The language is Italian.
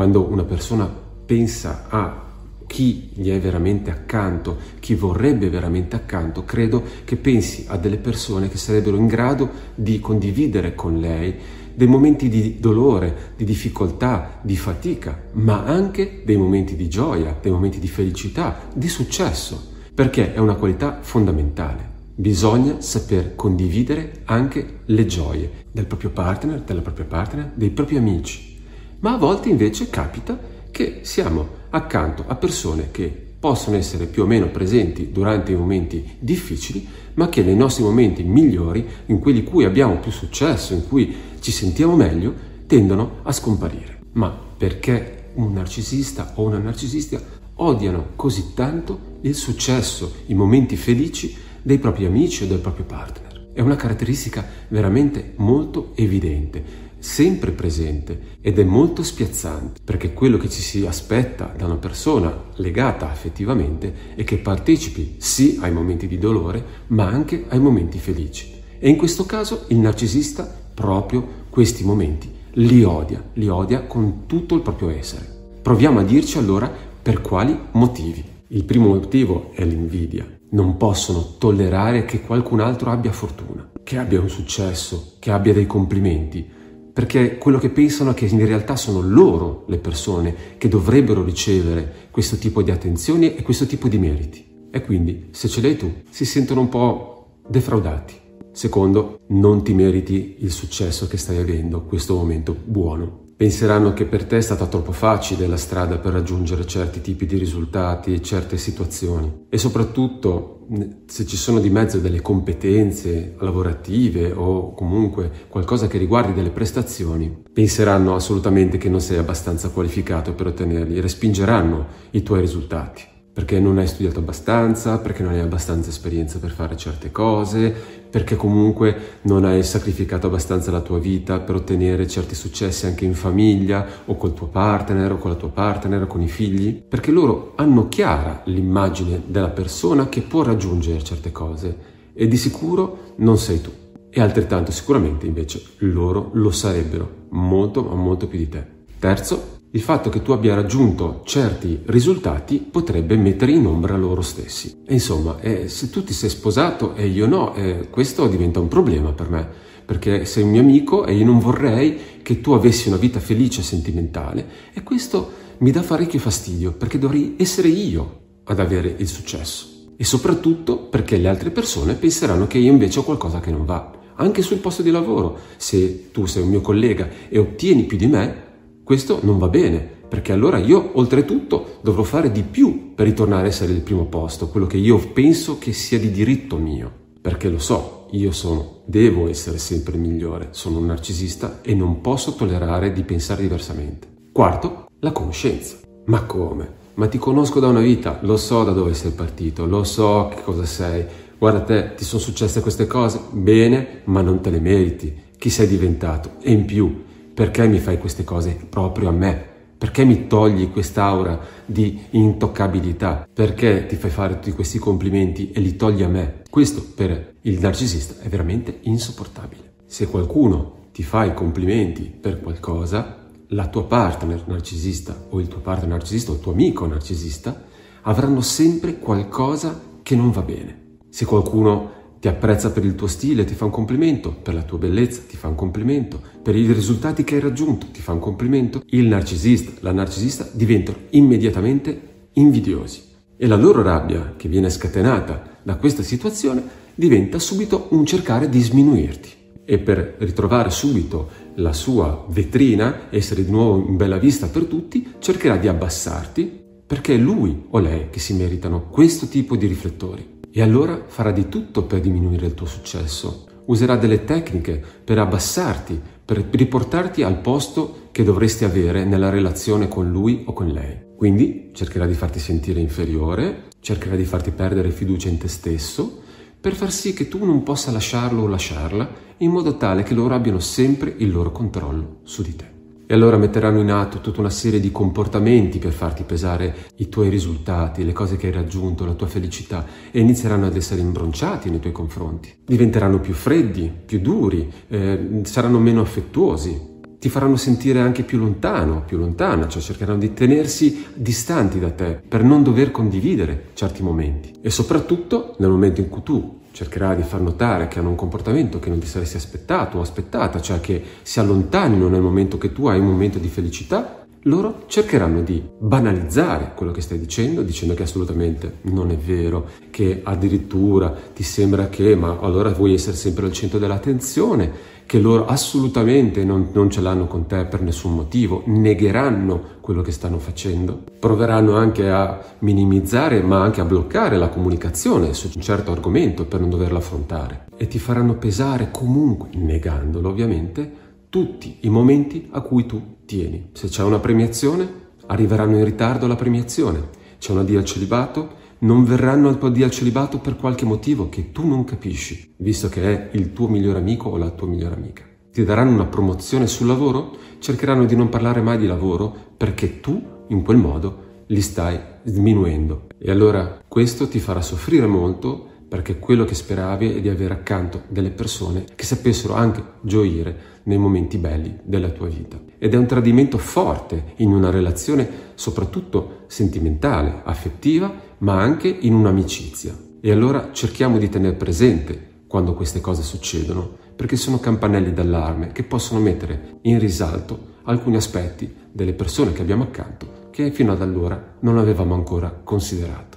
quando una persona pensa a chi gli è veramente accanto, chi vorrebbe veramente accanto, credo che pensi a delle persone che sarebbero in grado di condividere con lei dei momenti di dolore, di difficoltà, di fatica, ma anche dei momenti di gioia, dei momenti di felicità, di successo, perché è una qualità fondamentale. Bisogna saper condividere anche le gioie del proprio partner, della propria partner, dei propri amici. Ma a volte invece capita che siamo accanto a persone che possono essere più o meno presenti durante i momenti difficili, ma che nei nostri momenti migliori, in quelli in cui abbiamo più successo, in cui ci sentiamo meglio, tendono a scomparire. Ma perché un narcisista o una narcisista odiano così tanto il successo, i momenti felici dei propri amici o del proprio partner? È una caratteristica veramente molto evidente sempre presente ed è molto spiazzante perché quello che ci si aspetta da una persona legata affettivamente è che partecipi sì ai momenti di dolore ma anche ai momenti felici e in questo caso il narcisista proprio questi momenti li odia, li odia con tutto il proprio essere. Proviamo a dirci allora per quali motivi. Il primo motivo è l'invidia. Non possono tollerare che qualcun altro abbia fortuna, che abbia un successo, che abbia dei complimenti, perché quello che pensano è che in realtà sono loro le persone che dovrebbero ricevere questo tipo di attenzioni e questo tipo di meriti. E quindi, se ce l'hai tu, si sentono un po' defraudati. Secondo, non ti meriti il successo che stai avendo, questo momento buono. Penseranno che per te è stata troppo facile la strada per raggiungere certi tipi di risultati e certe situazioni. E soprattutto, se ci sono di mezzo delle competenze lavorative o comunque qualcosa che riguardi delle prestazioni, penseranno assolutamente che non sei abbastanza qualificato per ottenerli, respingeranno i tuoi risultati perché non hai studiato abbastanza, perché non hai abbastanza esperienza per fare certe cose, perché comunque non hai sacrificato abbastanza la tua vita per ottenere certi successi anche in famiglia o col tuo partner o con la tua partner o con i figli, perché loro hanno chiara l'immagine della persona che può raggiungere certe cose e di sicuro non sei tu. E altrettanto sicuramente invece loro lo sarebbero molto ma molto più di te. Terzo, il fatto che tu abbia raggiunto certi risultati potrebbe mettere in ombra loro stessi. E insomma, eh, se tu ti sei sposato e io no, eh, questo diventa un problema per me, perché sei un mio amico e io non vorrei che tu avessi una vita felice e sentimentale e questo mi dà parecchio fastidio, perché dovrei essere io ad avere il successo. E soprattutto perché le altre persone penseranno che io invece ho qualcosa che non va. Anche sul posto di lavoro, se tu sei un mio collega e ottieni più di me, questo non va bene, perché allora io oltretutto dovrò fare di più per ritornare a essere il primo posto, quello che io penso che sia di diritto mio, perché lo so, io sono, devo essere sempre il migliore, sono un narcisista e non posso tollerare di pensare diversamente. Quarto, la conoscenza. Ma come? Ma ti conosco da una vita, lo so da dove sei partito, lo so che cosa sei. Guarda te, ti sono successe queste cose, bene, ma non te le meriti. Chi sei diventato? E in più, perché mi fai queste cose proprio a me? Perché mi togli quest'aura di intoccabilità? Perché ti fai fare tutti questi complimenti e li togli a me? Questo per il narcisista è veramente insopportabile. Se qualcuno ti fa i complimenti per qualcosa, la tua partner narcisista o il tuo partner narcisista o il tuo amico narcisista avranno sempre qualcosa che non va bene. Se qualcuno ti apprezza per il tuo stile, ti fa un complimento, per la tua bellezza ti fa un complimento, per i risultati che hai raggiunto ti fa un complimento, il narcisista, la narcisista diventano immediatamente invidiosi. E la loro rabbia che viene scatenata da questa situazione diventa subito un cercare di sminuirti. E per ritrovare subito la sua vetrina, essere di nuovo in bella vista per tutti, cercherà di abbassarti perché è lui o lei che si meritano questo tipo di riflettori. E allora farà di tutto per diminuire il tuo successo. Userà delle tecniche per abbassarti, per riportarti al posto che dovresti avere nella relazione con lui o con lei. Quindi cercherà di farti sentire inferiore, cercherà di farti perdere fiducia in te stesso, per far sì che tu non possa lasciarlo o lasciarla, in modo tale che loro abbiano sempre il loro controllo su di te. E allora metteranno in atto tutta una serie di comportamenti per farti pesare i tuoi risultati, le cose che hai raggiunto, la tua felicità e inizieranno ad essere imbronciati nei tuoi confronti. Diventeranno più freddi, più duri, eh, saranno meno affettuosi ti faranno sentire anche più lontano, più lontana, cioè cercheranno di tenersi distanti da te per non dover condividere certi momenti. E soprattutto nel momento in cui tu cercherai di far notare che hanno un comportamento che non ti saresti aspettato o aspettata, cioè che si allontanino nel momento che tu hai un momento di felicità, loro cercheranno di banalizzare quello che stai dicendo, dicendo che assolutamente non è vero, che addirittura ti sembra che, ma allora vuoi essere sempre al centro dell'attenzione, che loro assolutamente non, non ce l'hanno con te per nessun motivo, negheranno quello che stanno facendo, proveranno anche a minimizzare ma anche a bloccare la comunicazione su un certo argomento per non doverlo affrontare. E ti faranno pesare comunque, negandolo ovviamente, tutti i momenti a cui tu tieni. Se c'è una premiazione, arriveranno in ritardo alla premiazione. C'è una dia al celibato, non verranno al tuo dia al celibato per qualche motivo che tu non capisci, visto che è il tuo migliore amico o la tua migliore amica. Ti daranno una promozione sul lavoro, cercheranno di non parlare mai di lavoro perché tu, in quel modo, li stai diminuendo. E allora questo ti farà soffrire molto perché quello che speravi è di avere accanto delle persone che sapessero anche gioire nei momenti belli della tua vita. Ed è un tradimento forte in una relazione soprattutto sentimentale, affettiva, ma anche in un'amicizia. E allora cerchiamo di tenere presente quando queste cose succedono, perché sono campanelli d'allarme che possono mettere in risalto alcuni aspetti delle persone che abbiamo accanto che fino ad allora non avevamo ancora considerato.